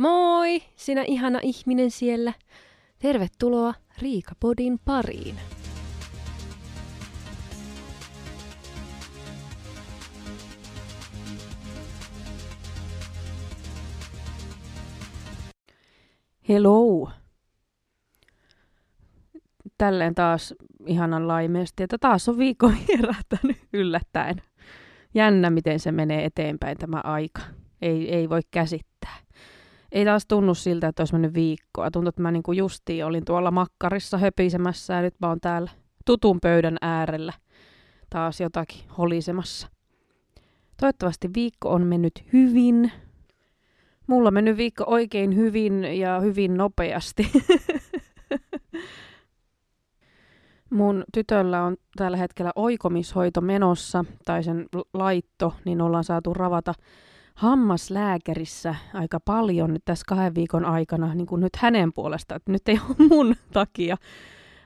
Moi, sinä ihana ihminen siellä. Tervetuloa Riikapodin pariin. Hello. Tälleen taas ihanan laimeesti, että taas on viikko herättänyt yllättäen. Jännä, miten se menee eteenpäin tämä aika. Ei, ei voi käsittää ei taas tunnu siltä, että olisi mennyt viikkoa. Tuntuu, että mä niin kuin justiin olin tuolla makkarissa höpisemässä ja nyt mä oon täällä tutun pöydän äärellä taas jotakin holisemassa. Toivottavasti viikko on mennyt hyvin. Mulla on mennyt viikko oikein hyvin ja hyvin nopeasti. Mun tytöllä on tällä hetkellä oikomishoito menossa, tai sen laitto, niin ollaan saatu ravata hammaslääkärissä aika paljon nyt tässä kahden viikon aikana, niin kuin nyt hänen puolestaan. Että nyt ei ole mun takia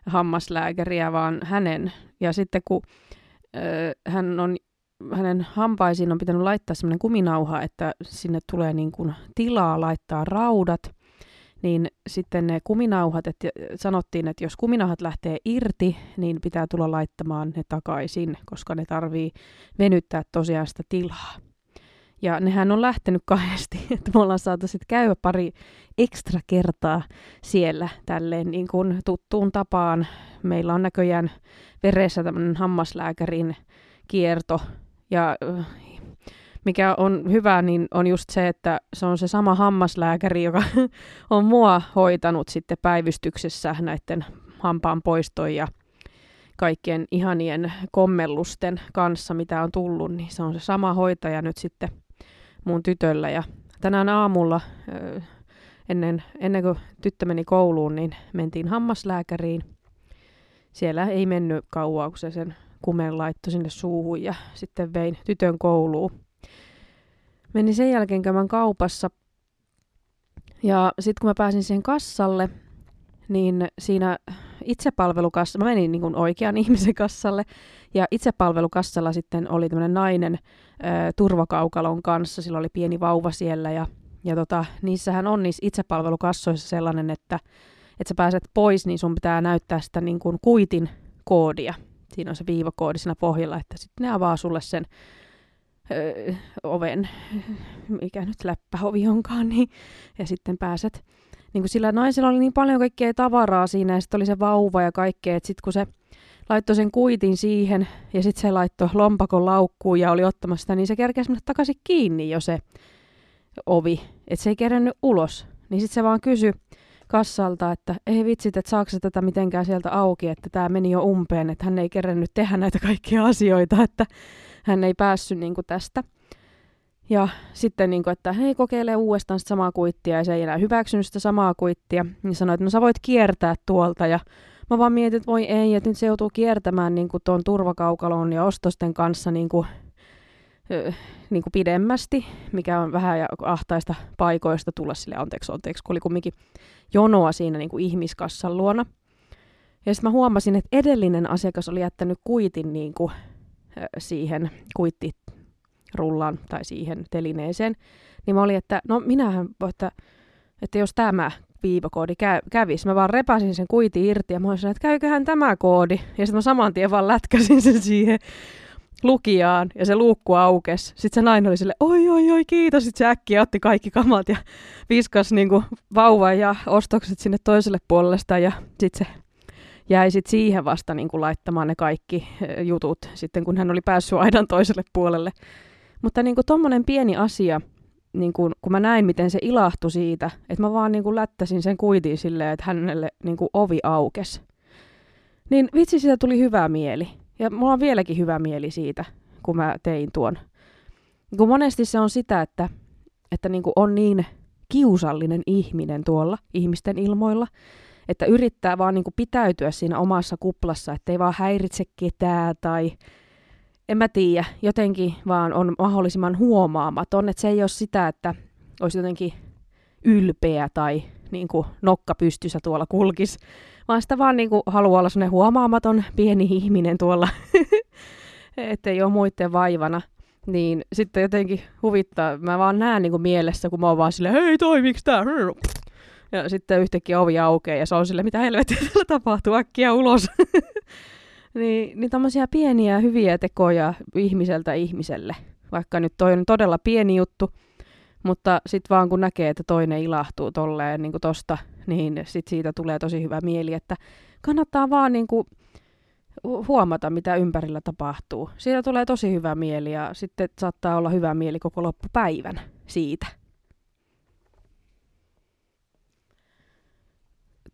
hammaslääkäriä, vaan hänen. Ja sitten kun ö, hän on, hänen hampaisiin on pitänyt laittaa semmoinen kuminauha, että sinne tulee niin kuin tilaa laittaa raudat, niin sitten ne kuminauhat, että sanottiin, että jos kuminauhat lähtee irti, niin pitää tulla laittamaan ne takaisin, koska ne tarvii venyttää tosiaan sitä tilaa. Ja nehän on lähtenyt kahdesti, että me ollaan saatu sitten käydä pari ekstra kertaa siellä tälleen niin kuin tuttuun tapaan. Meillä on näköjään veressä tämmöinen hammaslääkärin kierto ja äh, mikä on hyvä, niin on just se, että se on se sama hammaslääkäri, joka on mua hoitanut sitten päivystyksessä näiden hampaan poistoja ja kaikkien ihanien kommellusten kanssa, mitä on tullut, niin se on se sama hoitaja nyt sitten mun tytöllä. Ja tänään aamulla ennen, ennen kuin tyttö meni kouluun, niin mentiin hammaslääkäriin. Siellä ei mennyt kauaa, kun se sen kumen laittoi sinne suuhun ja sitten vein tytön kouluun. Menin sen jälkeen käymään kaupassa. Ja sitten kun mä pääsin siihen kassalle, niin siinä itsepalvelukassa, mä menin niin kuin oikean ihmisen kassalle, ja itsepalvelukassalla sitten oli tämmöinen nainen ö, turvakaukalon kanssa, sillä oli pieni vauva siellä, ja, ja tota, niissähän on niissä itsepalvelukassoissa sellainen, että, että sä pääset pois, niin sun pitää näyttää sitä niin kuin kuitin koodia. Siinä on se viivakoodi siinä pohjalla, että sitten ne avaa sulle sen ö, oven, mikä nyt läppäovi onkaan, niin, ja sitten pääset niin kuin sillä naisella oli niin paljon kaikkea tavaraa siinä ja sitten oli se vauva ja kaikkea, että sitten kun se laittoi sen kuitin siihen ja sitten se laittoi lompakon laukkuun ja oli ottamassa sitä, niin se kerkesi mennä takaisin kiinni jo se ovi, että se ei kerännyt ulos. Niin sitten se vaan kysyi kassalta, että ei vitsit, että saako tätä mitenkään sieltä auki, että tämä meni jo umpeen, että hän ei kerännyt tehdä näitä kaikkia asioita, että hän ei päässyt niin kuin tästä. Ja sitten, niin kuin, että hei, kokeile uudestaan sitä samaa kuittia, ja se ei enää hyväksynyt sitä samaa kuittia. Niin sanoi, että no sä voit kiertää tuolta, ja mä vaan mietin, että voi ei, että nyt se joutuu kiertämään niin kuin tuon turvakaukalon ja ostosten kanssa niin kuin, niin kuin pidemmästi, mikä on vähän ahtaista paikoista tulla sille anteeksi, anteeksi, kun oli kumminkin jonoa siinä niin kuin ihmiskassan luona. Ja sitten mä huomasin, että edellinen asiakas oli jättänyt kuitin niin kuin, siihen kuitti rullaan tai siihen telineeseen, niin mä olin, että no minähän, että, että jos tämä viivakoodi kä- kävisi, mä vaan repäsin sen kuiti irti ja mä olisin, että käyköhän tämä koodi. Ja sitten mä saman tien vaan lätkäsin sen siihen lukijaan ja se luukku aukesi. Sitten se nainen oli sille, oi oi oi kiitos. Sitten se äkkiä otti kaikki kamat ja viskas niinku vauvan ja ostokset sinne toiselle puolelle sitä ja sitten se jäi sit siihen vasta niinku laittamaan ne kaikki jutut sitten kun hän oli päässyt aidan toiselle puolelle. Mutta niin kuin tommonen pieni asia, niin kuin, kun mä näin, miten se ilahtui siitä, että mä vaan niin kuin lättäsin sen kuitiin silleen, että hänelle niin kuin ovi aukes. Niin vitsi, siitä tuli hyvä mieli. Ja mulla on vieläkin hyvä mieli siitä, kun mä tein tuon. Kun monesti se on sitä, että, että niin kuin on niin kiusallinen ihminen tuolla ihmisten ilmoilla, että yrittää vaan niin kuin pitäytyä siinä omassa kuplassa, ettei vaan häiritse ketään tai en mä tiedä, jotenkin vaan on mahdollisimman huomaamaton, että se ei ole sitä, että olisi jotenkin ylpeä tai niin kuin nokka pystyssä tuolla kulkis, vaan sitä vaan niin kuin haluaa olla sellainen huomaamaton pieni ihminen tuolla, ettei ole muiden vaivana. Niin sitten jotenkin huvittaa, mä vaan näen niin kuin mielessä, kun mä oon vaan silleen, hei toimiks tää? Ja sitten yhtäkkiä ovi aukeaa ja se on sille, mitä helvettiä täällä tapahtuu, äkkiä ulos. niin, niin tämmöisiä pieniä hyviä tekoja ihmiseltä ihmiselle. Vaikka nyt toi on todella pieni juttu, mutta sitten vaan kun näkee, että toinen ilahtuu tolleen niin kuin tosta, niin sit siitä tulee tosi hyvä mieli, että kannattaa vaan niin kuin huomata, mitä ympärillä tapahtuu. Siitä tulee tosi hyvä mieli ja sitten saattaa olla hyvä mieli koko loppupäivän siitä.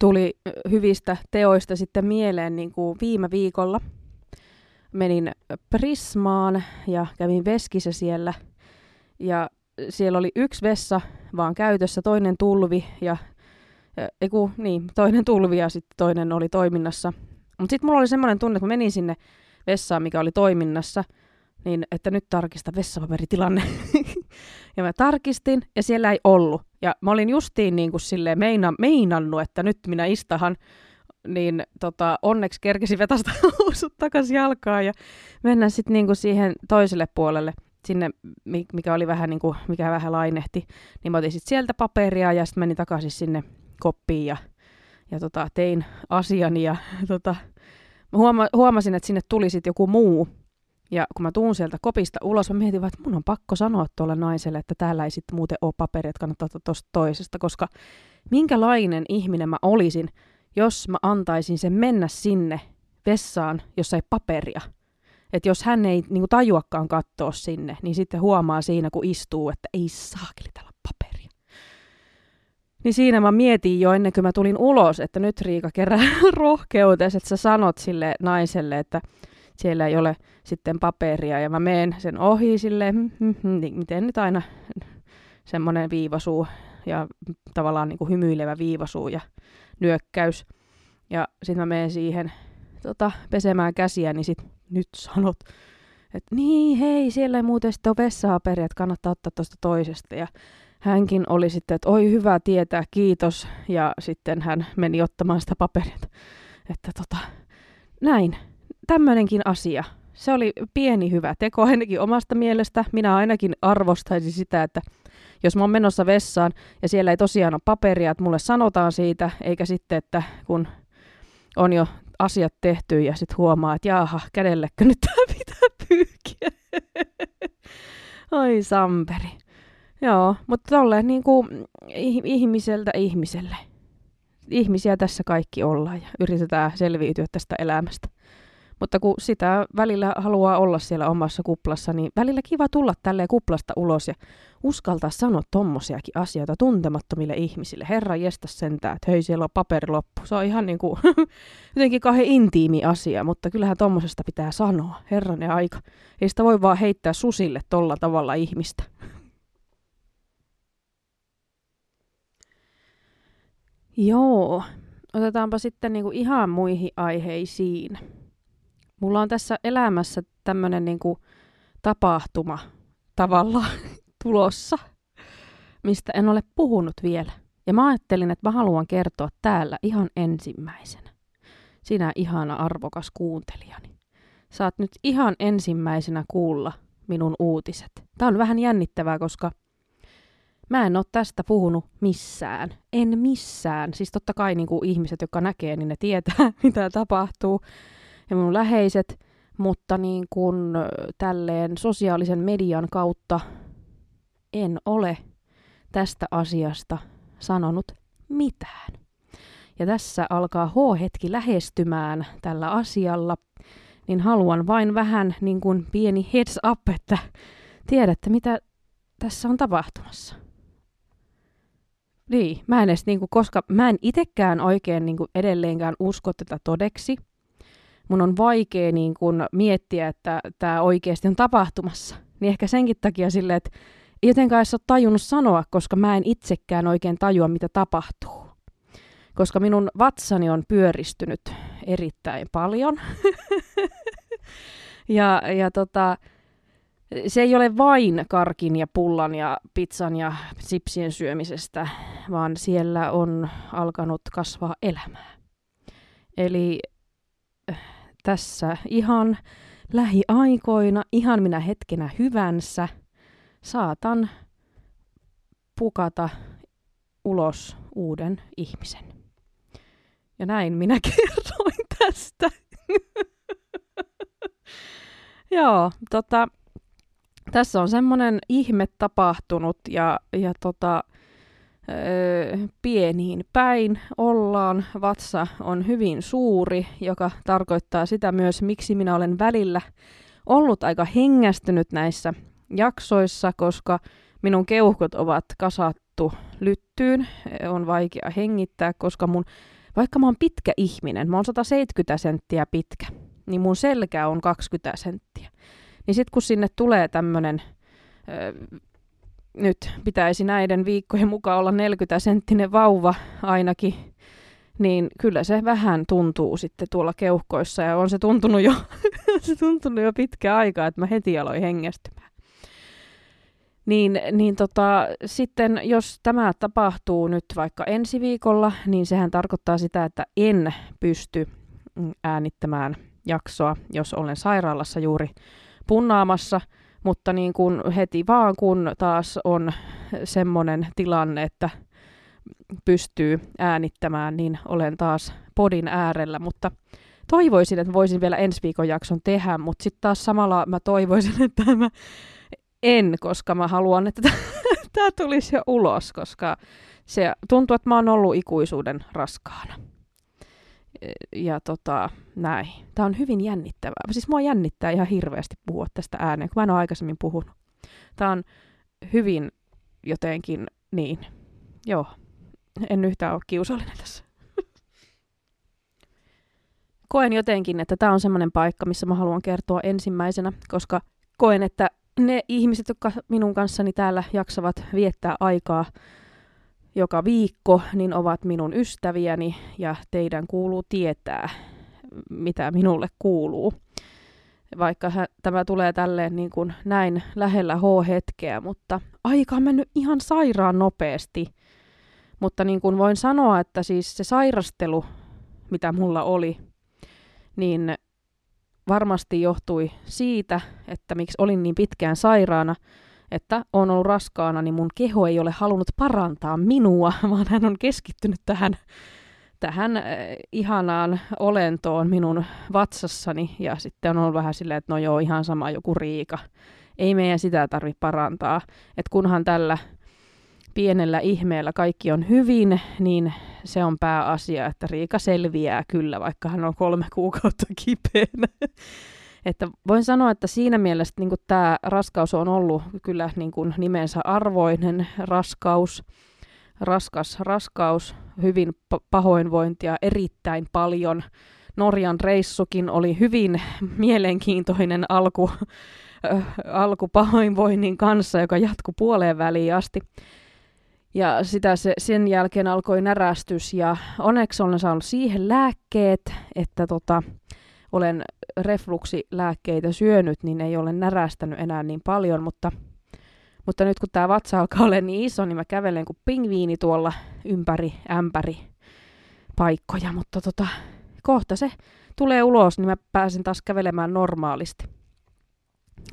Tuli hyvistä teoista sitten mieleen niin kuin viime viikolla. Menin Prismaan ja kävin veskissä siellä. Ja siellä oli yksi vessa vaan käytössä, toinen tulvi ja eiku, niin, toinen tulvi ja sitten toinen oli toiminnassa. Mutta sitten mulla oli semmoinen tunne, että mä menin sinne vessaan, mikä oli toiminnassa, niin että nyt tarkista vessapaperitilanne. ja mä tarkistin, ja siellä ei ollut. Ja mä olin justiin niin kuin silleen meina, meinannut, että nyt minä istahan, niin tota, onneksi kerkesi vetästä housut takaisin jalkaan ja mennä sitten niin kuin siihen toiselle puolelle sinne, mikä oli vähän niin kuin, mikä vähän lainehti, niin mä otin sitten sieltä paperia ja sitten menin takaisin sinne koppiin ja, ja tota, tein asiani ja tota, mä huoma, huomasin, että sinne tuli sitten joku muu. Ja kun mä tuun sieltä kopista ulos, mä mietin vaan, että mun on pakko sanoa tuolle naiselle, että täällä ei sitten muuten ole paperia, että kannattaa ottaa tuosta toisesta, koska minkälainen ihminen mä olisin, jos mä antaisin sen mennä sinne vessaan, jossa ei paperia. Että jos hän ei niin tajuakaan katsoa sinne, niin sitten huomaa siinä, kun istuu, että ei saakeli täällä paperia. Niin siinä mä mietin jo ennen kuin mä tulin ulos, että nyt Riika kerää rohkeutesi, että sä sanot sille naiselle, että siellä ei ole sitten paperia. Ja mä meen sen ohi sille, hmm, hmm, hmm, niin miten nyt aina semmoinen viivasuu ja tavallaan niin kuin hymyilevä viivasuu ja nyökkäys. Ja sitten mä menen siihen tota, pesemään käsiä, niin sit nyt sanot, että niin hei, siellä ei muuten sitten ole vessapaperia, että kannattaa ottaa tuosta toisesta. Ja hänkin oli sitten, että oi hyvä tietää, kiitos. Ja sitten hän meni ottamaan sitä paperia. Että tota, näin, tämmöinenkin asia. Se oli pieni hyvä teko ainakin omasta mielestä. Minä ainakin arvostaisin sitä, että jos mä oon menossa vessaan ja siellä ei tosiaan ole paperia, että mulle sanotaan siitä, eikä sitten, että kun on jo asiat tehty ja sitten huomaa, että jaaha, kädellekö nyt tämä pitää pyykiä. Ai Samperi. Joo, mutta tolleen niin kuin ihmiseltä ihmiselle. Ihmisiä tässä kaikki ollaan ja yritetään selviytyä tästä elämästä. Mutta kun sitä välillä haluaa olla siellä omassa kuplassa, niin välillä kiva tulla tälle kuplasta ulos ja uskaltaa sanoa tommosiakin asioita tuntemattomille ihmisille. Herra jestä sentään, että hei siellä on paperi loppu. Se on ihan niin kuin jotenkin kauhean intiimi asia, mutta kyllähän tommosesta pitää sanoa. Herranen aika. Ei sitä voi vaan heittää susille tolla tavalla ihmistä. Joo, otetaanpa sitten niinku ihan muihin aiheisiin. Mulla on tässä elämässä tämmöinen niinku tapahtuma tavallaan tulossa, mistä en ole puhunut vielä. Ja mä ajattelin, että mä haluan kertoa täällä ihan ensimmäisenä. Sinä ihana arvokas kuuntelijani. Saat nyt ihan ensimmäisenä kuulla minun uutiset. Tämä on vähän jännittävää, koska mä en ole tästä puhunut missään. En missään. Siis totta kai niin kuin ihmiset, jotka näkee, niin ne tietää, mitä tapahtuu ja minun läheiset, mutta niin kuin tälleen sosiaalisen median kautta en ole tästä asiasta sanonut mitään. Ja tässä alkaa H-hetki lähestymään tällä asialla, niin haluan vain vähän niin kuin pieni heads up, että tiedätte mitä tässä on tapahtumassa. Niin, mä en edes, niin kuin, koska mä en itekään oikein niin kuin edelleenkään usko tätä todeksi – mun on vaikea niin kun miettiä, että tämä oikeasti on tapahtumassa. Niin ehkä senkin takia sille, että jotenkaan edes ole tajunnut sanoa, koska mä en itsekään oikein tajua, mitä tapahtuu. Koska minun vatsani on pyöristynyt erittäin paljon. ja, ja tota, se ei ole vain karkin ja pullan ja pizzan ja sipsien syömisestä, vaan siellä on alkanut kasvaa elämää. Eli tässä ihan lähiaikoina, ihan minä hetkenä hyvänsä, saatan pukata ulos uuden ihmisen. Ja näin minä kerroin tästä. Joo, tota, tässä on semmoinen ihme tapahtunut ja, ja tota, öö, pieniin päin ollaan. Vatsa on hyvin suuri, joka tarkoittaa sitä myös, miksi minä olen välillä ollut aika hengästynyt näissä jaksoissa, koska minun keuhkot ovat kasattu lyttyyn. On vaikea hengittää, koska mun, vaikka mä oon pitkä ihminen, mä oon 170 senttiä pitkä, niin mun selkä on 20 senttiä. Niin sitten kun sinne tulee tämmöinen, nyt pitäisi näiden viikkojen mukaan olla 40 senttinen vauva ainakin, niin kyllä se vähän tuntuu sitten tuolla keuhkoissa ja on se tuntunut jo, se tuntunut jo pitkä aikaa, että mä heti aloin hengästymään. Niin, niin tota, sitten jos tämä tapahtuu nyt vaikka ensi viikolla, niin sehän tarkoittaa sitä, että en pysty mm, äänittämään jaksoa, jos olen sairaalassa juuri punnaamassa, mutta niin kuin heti vaan kun taas on semmoinen tilanne, että pystyy äänittämään, niin olen taas podin äärellä, mutta toivoisin, että voisin vielä ensi viikon jakson tehdä, mutta sitten taas samalla mä toivoisin, että mä en, koska mä haluan, että tämä tulisi jo ulos, koska se tuntuu, että mä oon ollut ikuisuuden raskaana ja tota, näin. Tämä on hyvin jännittävää. Siis mua jännittää ihan hirveästi puhua tästä ääneen, kun mä en ole aikaisemmin puhunut. Tämä on hyvin jotenkin niin. Joo, en yhtään ole kiusallinen tässä. Koen jotenkin, että tämä on semmoinen paikka, missä mä haluan kertoa ensimmäisenä, koska koen, että ne ihmiset, jotka minun kanssani täällä jaksavat viettää aikaa, joka viikko, niin ovat minun ystäviäni ja teidän kuuluu tietää, mitä minulle kuuluu. Vaikka tämä tulee tälleen niin kuin näin lähellä H-hetkeä, mutta aika on mennyt ihan sairaan nopeasti. Mutta niin kuin voin sanoa, että siis se sairastelu, mitä mulla oli, niin varmasti johtui siitä, että miksi olin niin pitkään sairaana, että on ollut raskaana, niin mun keho ei ole halunnut parantaa minua, vaan hän on keskittynyt tähän, tähän äh, ihanaan olentoon minun vatsassani. Ja sitten on ollut vähän silleen, että no joo, ihan sama joku riika. Ei meidän sitä tarvitse parantaa. Että kunhan tällä pienellä ihmeellä kaikki on hyvin, niin se on pääasia, että Riika selviää kyllä, vaikka hän on kolme kuukautta kipeänä. Että voin sanoa, että siinä mielessä niin tämä raskaus on ollut kyllä niin kuin nimensä arvoinen raskaus, raskas raskaus, hyvin pahoinvointia erittäin paljon. Norjan reissukin oli hyvin mielenkiintoinen alku, äh, alku pahoinvoinnin kanssa, joka jatkui puoleen väliin asti. Ja sitä se, sen jälkeen alkoi närästys ja onneksi olen saanut siihen lääkkeet, että tota, olen refluksilääkkeitä syönyt, niin ei ole närästänyt enää niin paljon, mutta, mutta nyt kun tämä vatsa alkaa olla niin iso, niin mä kävelen kuin pingviini tuolla ympäri ämpäri paikkoja, mutta tota, kohta se tulee ulos, niin mä pääsen taas kävelemään normaalisti.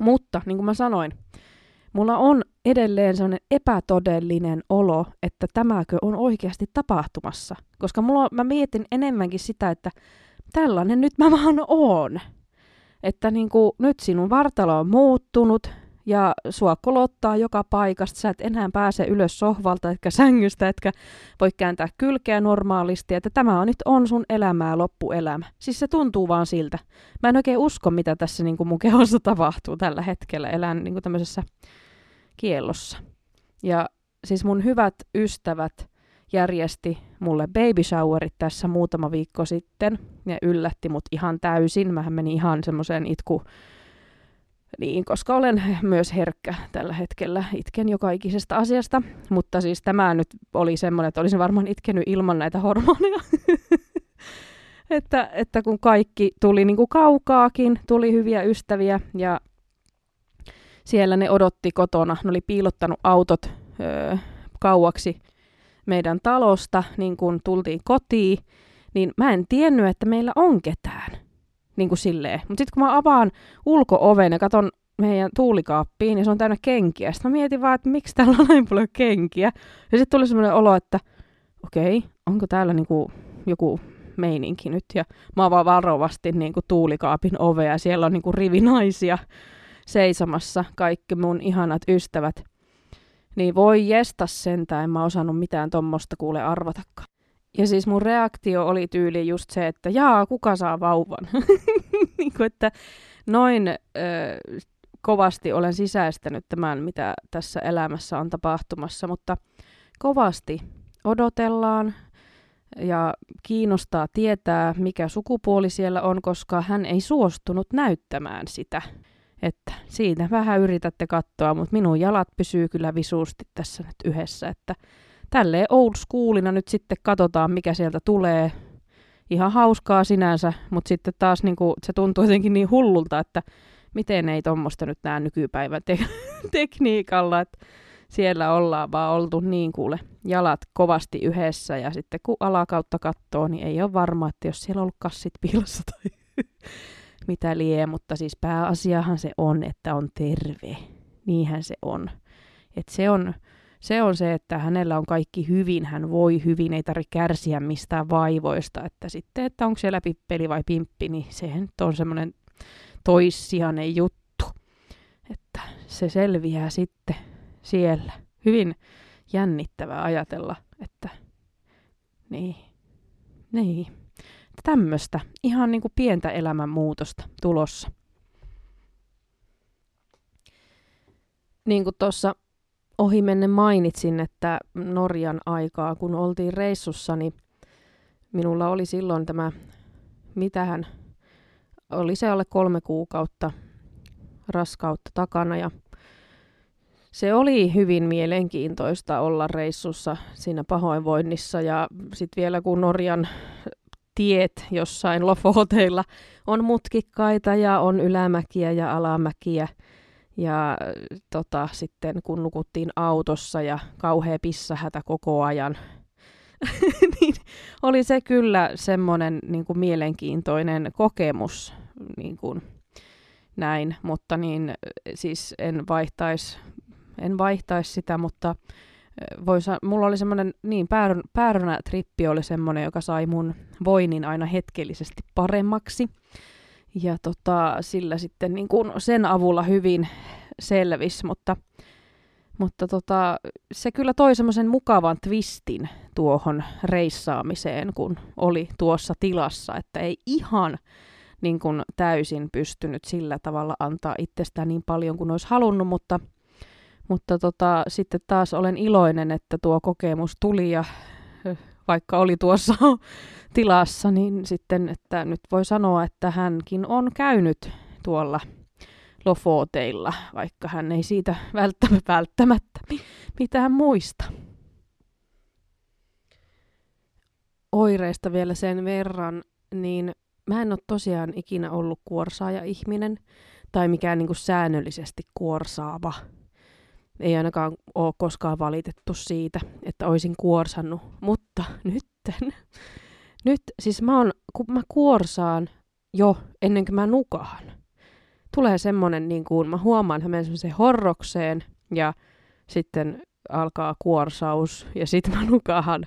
Mutta, niin kuin mä sanoin, mulla on edelleen sellainen epätodellinen olo, että tämäkö on oikeasti tapahtumassa. Koska mulla, mä mietin enemmänkin sitä, että tällainen nyt mä vaan oon. Että niin kuin, nyt sinun vartalo on muuttunut ja sua kolottaa joka paikasta. Sä et enää pääse ylös sohvalta etkä sängystä, etkä voi kääntää kylkeä normaalisti. Että tämä on nyt on sun elämää loppuelämä. Siis se tuntuu vaan siltä. Mä en oikein usko, mitä tässä niin kuin mun kehossa tapahtuu tällä hetkellä. Elän niin kuin tämmöisessä kiellossa. Ja siis mun hyvät ystävät järjesti mulle baby showerit tässä muutama viikko sitten. Ja yllätti mut ihan täysin. Mähän meni ihan semmoiseen itku... Niin, koska olen myös herkkä tällä hetkellä. Itken joka ikisestä asiasta. Mutta siis tämä nyt oli semmoinen, että olisin varmaan itkenyt ilman näitä hormoneja. että, että kun kaikki tuli niin kuin kaukaakin, tuli hyviä ystäviä ja siellä ne odotti kotona. Ne oli piilottanut autot öö, kauaksi meidän talosta, niin kun tultiin kotiin, niin mä en tiennyt, että meillä on ketään. Niin kuin silleen. Mutta sitten kun mä avaan ulko-oven ja katon meidän tuulikaappiin, niin se on täynnä kenkiä. Sitten mä mietin vaan, että miksi täällä on näin paljon kenkiä. Ja sitten tuli semmoinen olo, että okei, okay, onko täällä niinku joku meininki nyt. Ja mä avaan varovasti niinku tuulikaapin ovea ja siellä on niinku rivi naisia seisomassa, kaikki mun ihanat ystävät. Niin voi jesta sentään, en mä osannut mitään tommosta kuule arvatakaan. Ja siis mun reaktio oli tyyli just se, että jaa, kuka saa vauvan? niin kuin, että noin ö, kovasti olen sisäistänyt tämän, mitä tässä elämässä on tapahtumassa, mutta kovasti odotellaan ja kiinnostaa tietää, mikä sukupuoli siellä on, koska hän ei suostunut näyttämään sitä. Että siitä vähän yritätte katsoa, mutta minun jalat pysyy kyllä visuusti tässä nyt yhdessä, että tälleen old schoolina nyt sitten katsotaan, mikä sieltä tulee. Ihan hauskaa sinänsä, mutta sitten taas niin kuin, se tuntuu jotenkin niin hullulta, että miten ei tuommoista nyt näe nykypäivän te- tekniikalla, että siellä ollaan vaan oltu niin kuule jalat kovasti yhdessä ja sitten kun alakautta katsoo, niin ei ole varma, että jos siellä on ollut kassit piilossa tai mitä lie, mutta siis pääasiahan se on, että on terve. Niinhän se on. Et se on se on se, että hänellä on kaikki hyvin, hän voi hyvin, ei tarvitse kärsiä mistään vaivoista. Että sitten, että onko siellä pippeli vai pimppi, niin se on semmoinen toissijainen juttu. Että se selviää sitten siellä. Hyvin jännittävää ajatella, että niin, niin. Tämmöistä ihan niin kuin pientä elämänmuutosta tulossa. Niin kuin tuossa ohimennen mainitsin, että Norjan aikaa, kun oltiin reissussa, niin minulla oli silloin tämä, mitähän, oli se alle kolme kuukautta raskautta takana ja se oli hyvin mielenkiintoista olla reissussa siinä pahoinvoinnissa ja sitten vielä kun Norjan tiet jossain Lofoteilla. On mutkikkaita ja on ylämäkiä ja alamäkiä, ja tota, sitten kun nukuttiin autossa ja kauhea pissahätä koko ajan, niin oli se kyllä semmoinen niin kuin mielenkiintoinen kokemus niin kuin näin, mutta niin siis en vaihtaisi en vaihtais sitä, mutta voi sa- mulla oli semmoinen, niin päärynä trippi oli semmoinen, joka sai mun voinnin aina hetkellisesti paremmaksi. Ja tota, sillä sitten niin kuin sen avulla hyvin selvis, mutta, mutta tota, se kyllä toi semmoisen mukavan twistin tuohon reissaamiseen, kun oli tuossa tilassa, että ei ihan niin kuin täysin pystynyt sillä tavalla antaa itsestään niin paljon kuin olisi halunnut, mutta, mutta tota, sitten taas olen iloinen, että tuo kokemus tuli ja vaikka oli tuossa tilassa, niin sitten, että nyt voi sanoa, että hänkin on käynyt tuolla Lofoteilla, vaikka hän ei siitä välttämättä, välttämättä mitään muista. Oireista vielä sen verran, niin mä en ole tosiaan ikinä ollut kuorsaaja ihminen tai mikään niin kuin säännöllisesti kuorsaava. Ei ainakaan ole koskaan valitettu siitä, että olisin kuorsannut, mutta nytten nyt siis mä, oon, kun mä kuorsaan jo ennen kuin mä nukahan, tulee semmonen, niin kuin, mä huomaan, että mä menen horrokseen ja sitten alkaa kuorsaus ja sitten mä nukahan.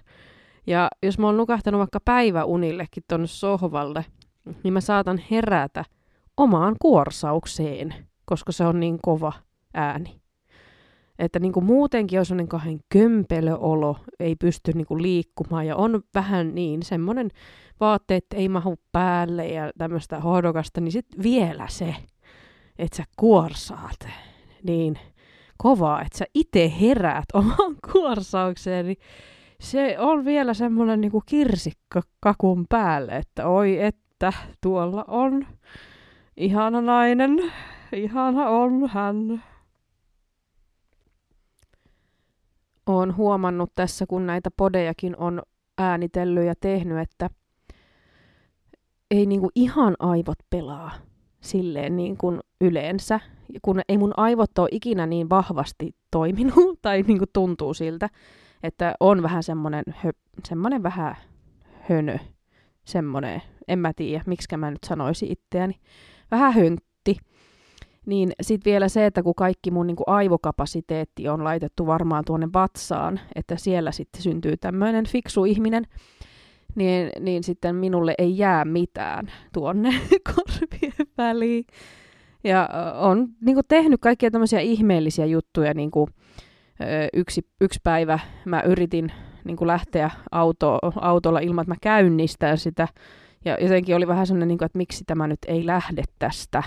Ja jos mä oon nukahtanut vaikka päiväunillekin tonne sohvalle, niin mä saatan herätä omaan kuorsaukseen, koska se on niin kova ääni. Että niin kuin muutenkin on sellainen kahden kömpelöolo, ei pysty niin kuin liikkumaan ja on vähän niin semmoinen vaatteet ei mahu päälle ja tämmöistä hohdokasta, niin sitten vielä se, että sä kuorsaat niin kovaa, että sä itse heräät omaan kuorsaukseen, niin se on vielä semmoinen niin kuin kirsikka kakun päälle, että oi että tuolla on ihana nainen, ihana on hän. Olen huomannut tässä, kun näitä podejakin on äänitellyt ja tehnyt, että ei niinku ihan aivot pelaa silleen niin kuin yleensä, kun ei mun aivot ole ikinä niin vahvasti toiminut, tai niin kuin tuntuu siltä, että on vähän semmoinen, hö, semmoinen vähän hönö semmonen, en mä tiedä, miksi mä nyt sanoisin itseäni, vähän höntti. Niin sitten vielä se, että kun kaikki mun niinku aivokapasiteetti on laitettu varmaan tuonne vatsaan, että siellä sitten syntyy tämmöinen fiksu ihminen, niin, niin sitten minulle ei jää mitään tuonne korvien väliin. Ja on niin kuin, tehnyt kaikkia tämmöisiä ihmeellisiä juttuja. Niin kuin, yksi, yksi päivä mä yritin niin kuin lähteä auto, autolla ilman, että mä käynnistän sitä. Ja jotenkin oli vähän semmoinen, niin kuin, että miksi tämä nyt ei lähde tästä.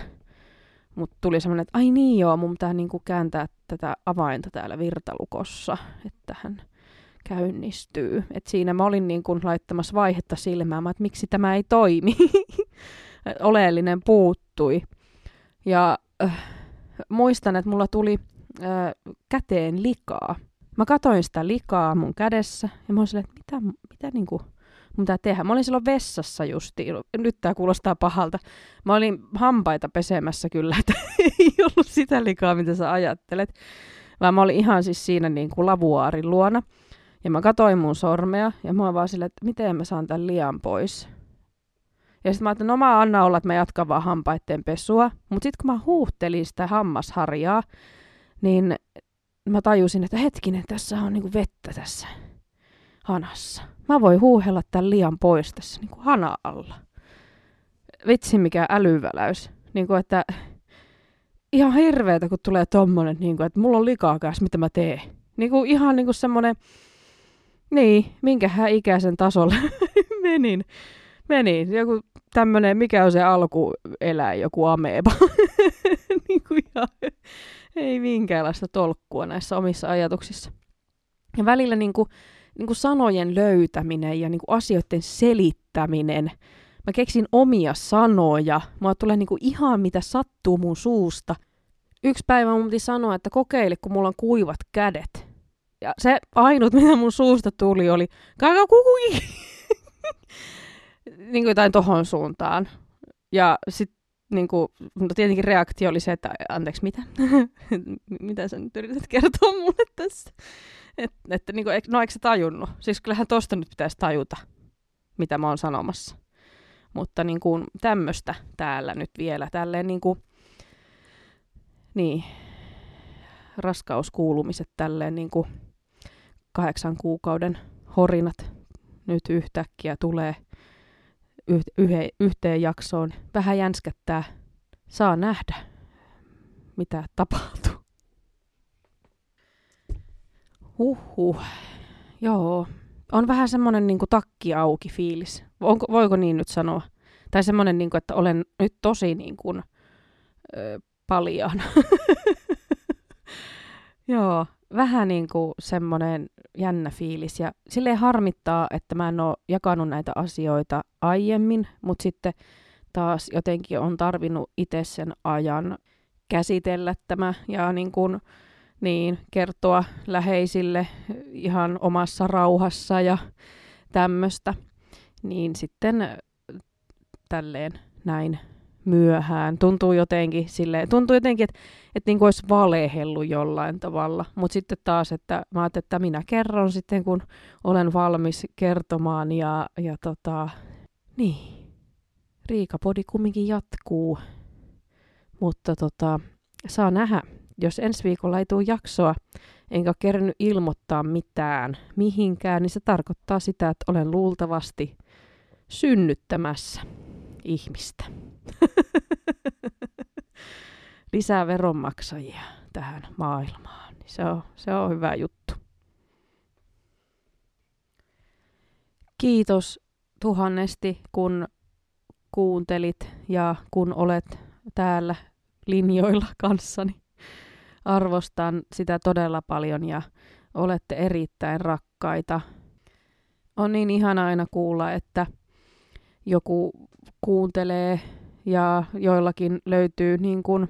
Mutta tuli semmoinen, että ai niin joo, mun pitää niin kuin kääntää tätä avainta täällä virtalukossa, että hän käynnistyy. Et siinä mä olin niin kuin laittamassa vaihetta silmään, että miksi tämä ei toimi. Oleellinen puuttui. Ja äh, muistan, että mulla tuli äh, käteen likaa. Mä katoin sitä likaa mun kädessä ja mä olin silleen, että mitä, mitä niinku, mun pitää tehdä. Mä olin silloin vessassa justi, nyt tää kuulostaa pahalta. Mä olin hampaita pesemässä kyllä, että ei ollut sitä likaa, mitä sä ajattelet. Vaan mä olin ihan siis siinä niin kuin lavuaarin luona. Ja mä katoin mun sormea ja mä olin vaan silleen, että miten mä saan tämän lian pois. Ja sitten mä ajattelin, no mä anna olla, että mä jatkan vaan hampaitten pesua. Mutta sitten kun mä huuhtelin sitä hammasharjaa, niin mä tajusin, että hetkinen, tässä on niinku vettä tässä hanassa. Mä voin huuhella tämän liian pois tässä niinku hana alla. Vitsi mikä älyväläys. Niinku, että ihan hirveetä, kun tulee tommonen, niinku, että mulla on likaa kanssa, mitä mä teen. Niinku, ihan niinku semmonen, niin, minkähän ikäisen tasolle menin. Menin. Joku tämmönen, mikä on se alkueläin, joku ameba. niin kuin ihan, ei minkäänlaista tolkkua näissä omissa ajatuksissa. Ja välillä niin kuin, niin kuin sanojen löytäminen ja niin kuin asioiden selittäminen. Mä keksin omia sanoja. Mä tulee niin kuin ihan mitä sattuu mun suusta. Yksi päivä mun piti sanoa, että kokeile, kun mulla on kuivat kädet. Ja se ainut, mitä mun suusta tuli, oli kakakukui. niin kuin jotain tohon suuntaan. Ja sitten niin kuin, mutta tietenkin reaktio oli se, että anteeksi, mitä? mitä sä nyt yrität kertoa mulle tässä? Et, että niin kuin, no eikö sä tajunnut? Siis kyllähän tosta nyt pitäisi tajuta, mitä mä oon sanomassa. Mutta niin kuin tämmöistä täällä nyt vielä, tälleen niin kuin, niin, raskauskuulumiset tälleen niin kuin kahdeksan kuukauden horinat nyt yhtäkkiä tulee yh- yhteen jaksoon. Vähän jänskättää. Saa nähdä, mitä tapahtuu. Huhhuh. Joo. On vähän semmoinen niin takki auki fiilis. Onko, voiko niin nyt sanoa? Tai semmoinen, niin kuin, että olen nyt tosi niin kuin, ö, paljaan. Joo, vähän niin kuin semmoinen jännä fiilis. Ja silleen harmittaa, että mä en ole jakanut näitä asioita aiemmin, mutta sitten taas jotenkin on tarvinnut itse sen ajan käsitellä tämä ja niin kuin, niin, kertoa läheisille ihan omassa rauhassa ja tämmöistä. Niin sitten tälleen näin myöhään. Tuntuu jotenkin silleen, tuntuu jotenkin, että, että niin kuin olisi valehellut jollain tavalla. Mutta sitten taas, että mä että minä kerron sitten, kun olen valmis kertomaan. Ja, ja tota, niin, Riikapodi kumminkin jatkuu. Mutta tota, saa nähdä, jos ensi viikolla ei tule jaksoa, enkä ole kerännyt ilmoittaa mitään mihinkään, niin se tarkoittaa sitä, että olen luultavasti synnyttämässä ihmistä. Lisää veronmaksajia tähän maailmaan. Niin se on, se on hyvä juttu. Kiitos tuhannesti, kun kuuntelit ja kun olet täällä linjoilla kanssani. Arvostan sitä todella paljon ja olette erittäin rakkaita. On niin ihana aina kuulla, että joku kuuntelee ja joillakin löytyy niin kuin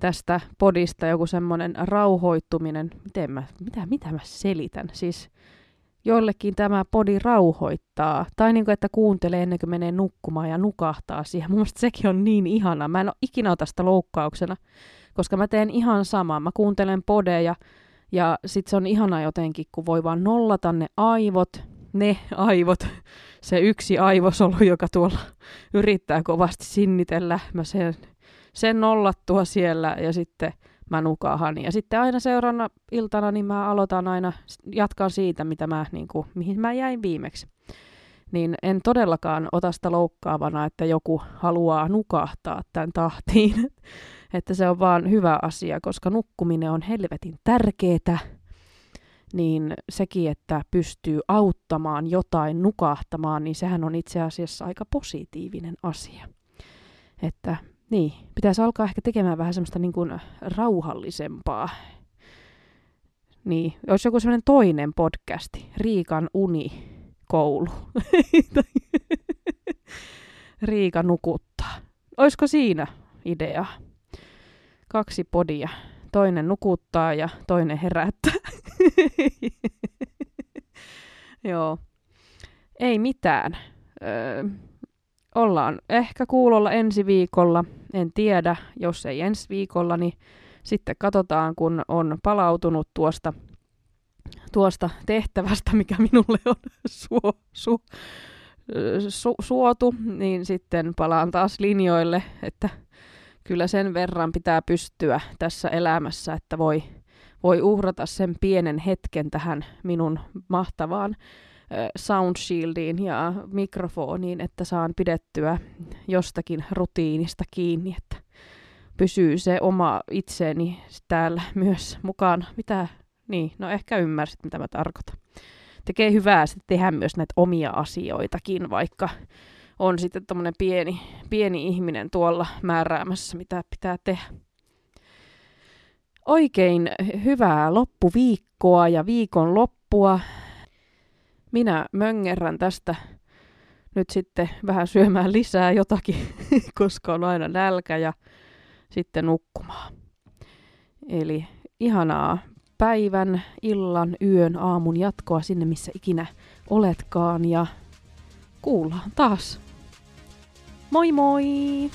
tästä podista joku semmoinen rauhoittuminen. Miten mä, mitä, mitä mä selitän? Siis joillekin tämä podi rauhoittaa. Tai niin kuin, että kuuntelee ennen kuin menee nukkumaan ja nukahtaa siihen. Mun sekin on niin ihana. Mä en ole ikinä ota sitä loukkauksena, koska mä teen ihan samaa. Mä kuuntelen podeja ja sit se on ihana jotenkin, kun voi vaan nollata ne aivot, ne aivot se yksi aivosolu, joka tuolla yrittää kovasti sinnitellä. Mä sen, sen nollattua siellä ja sitten mä nukahan. Ja sitten aina seuraavana iltana niin mä aloitan aina, jatkan siitä, mitä mä, niin kuin, mihin mä jäin viimeksi. Niin en todellakaan ota sitä loukkaavana, että joku haluaa nukahtaa tämän tahtiin. että se on vaan hyvä asia, koska nukkuminen on helvetin tärkeetä niin sekin, että pystyy auttamaan jotain nukahtamaan, niin sehän on itse asiassa aika positiivinen asia. Että niin, pitäisi alkaa ehkä tekemään vähän semmoista niin kuin rauhallisempaa. Niin, olisi joku semmoinen toinen podcasti, Riikan unikoulu. Riika nukuttaa. Olisiko siinä idea? Kaksi podia. Toinen nukuttaa ja toinen herättää. Joo. Ei mitään. Öö, ollaan ehkä kuulolla ensi viikolla. En tiedä, jos ei ensi viikolla, niin sitten katsotaan, kun on palautunut tuosta, tuosta tehtävästä, mikä minulle on suo, su, su, suotu, niin sitten palaan taas linjoille, että kyllä sen verran pitää pystyä tässä elämässä, että voi voi uhrata sen pienen hetken tähän minun mahtavaan soundshieldiin ja mikrofoniin, että saan pidettyä jostakin rutiinista kiinni, että pysyy se oma itseeni täällä myös mukaan. Mitä? Niin, no ehkä ymmärsit, mitä mä tarkoitan. Tekee hyvää sitten tehdä myös näitä omia asioitakin, vaikka on sitten tämmöinen pieni, pieni ihminen tuolla määräämässä, mitä pitää tehdä. Oikein hyvää loppuviikkoa ja viikon loppua. Minä möngerrän tästä nyt sitten vähän syömään lisää jotakin, koska on aina nälkä ja sitten nukkumaan. Eli ihanaa päivän, illan, yön, aamun jatkoa sinne, missä ikinä oletkaan ja kuullaan taas. Moi moi!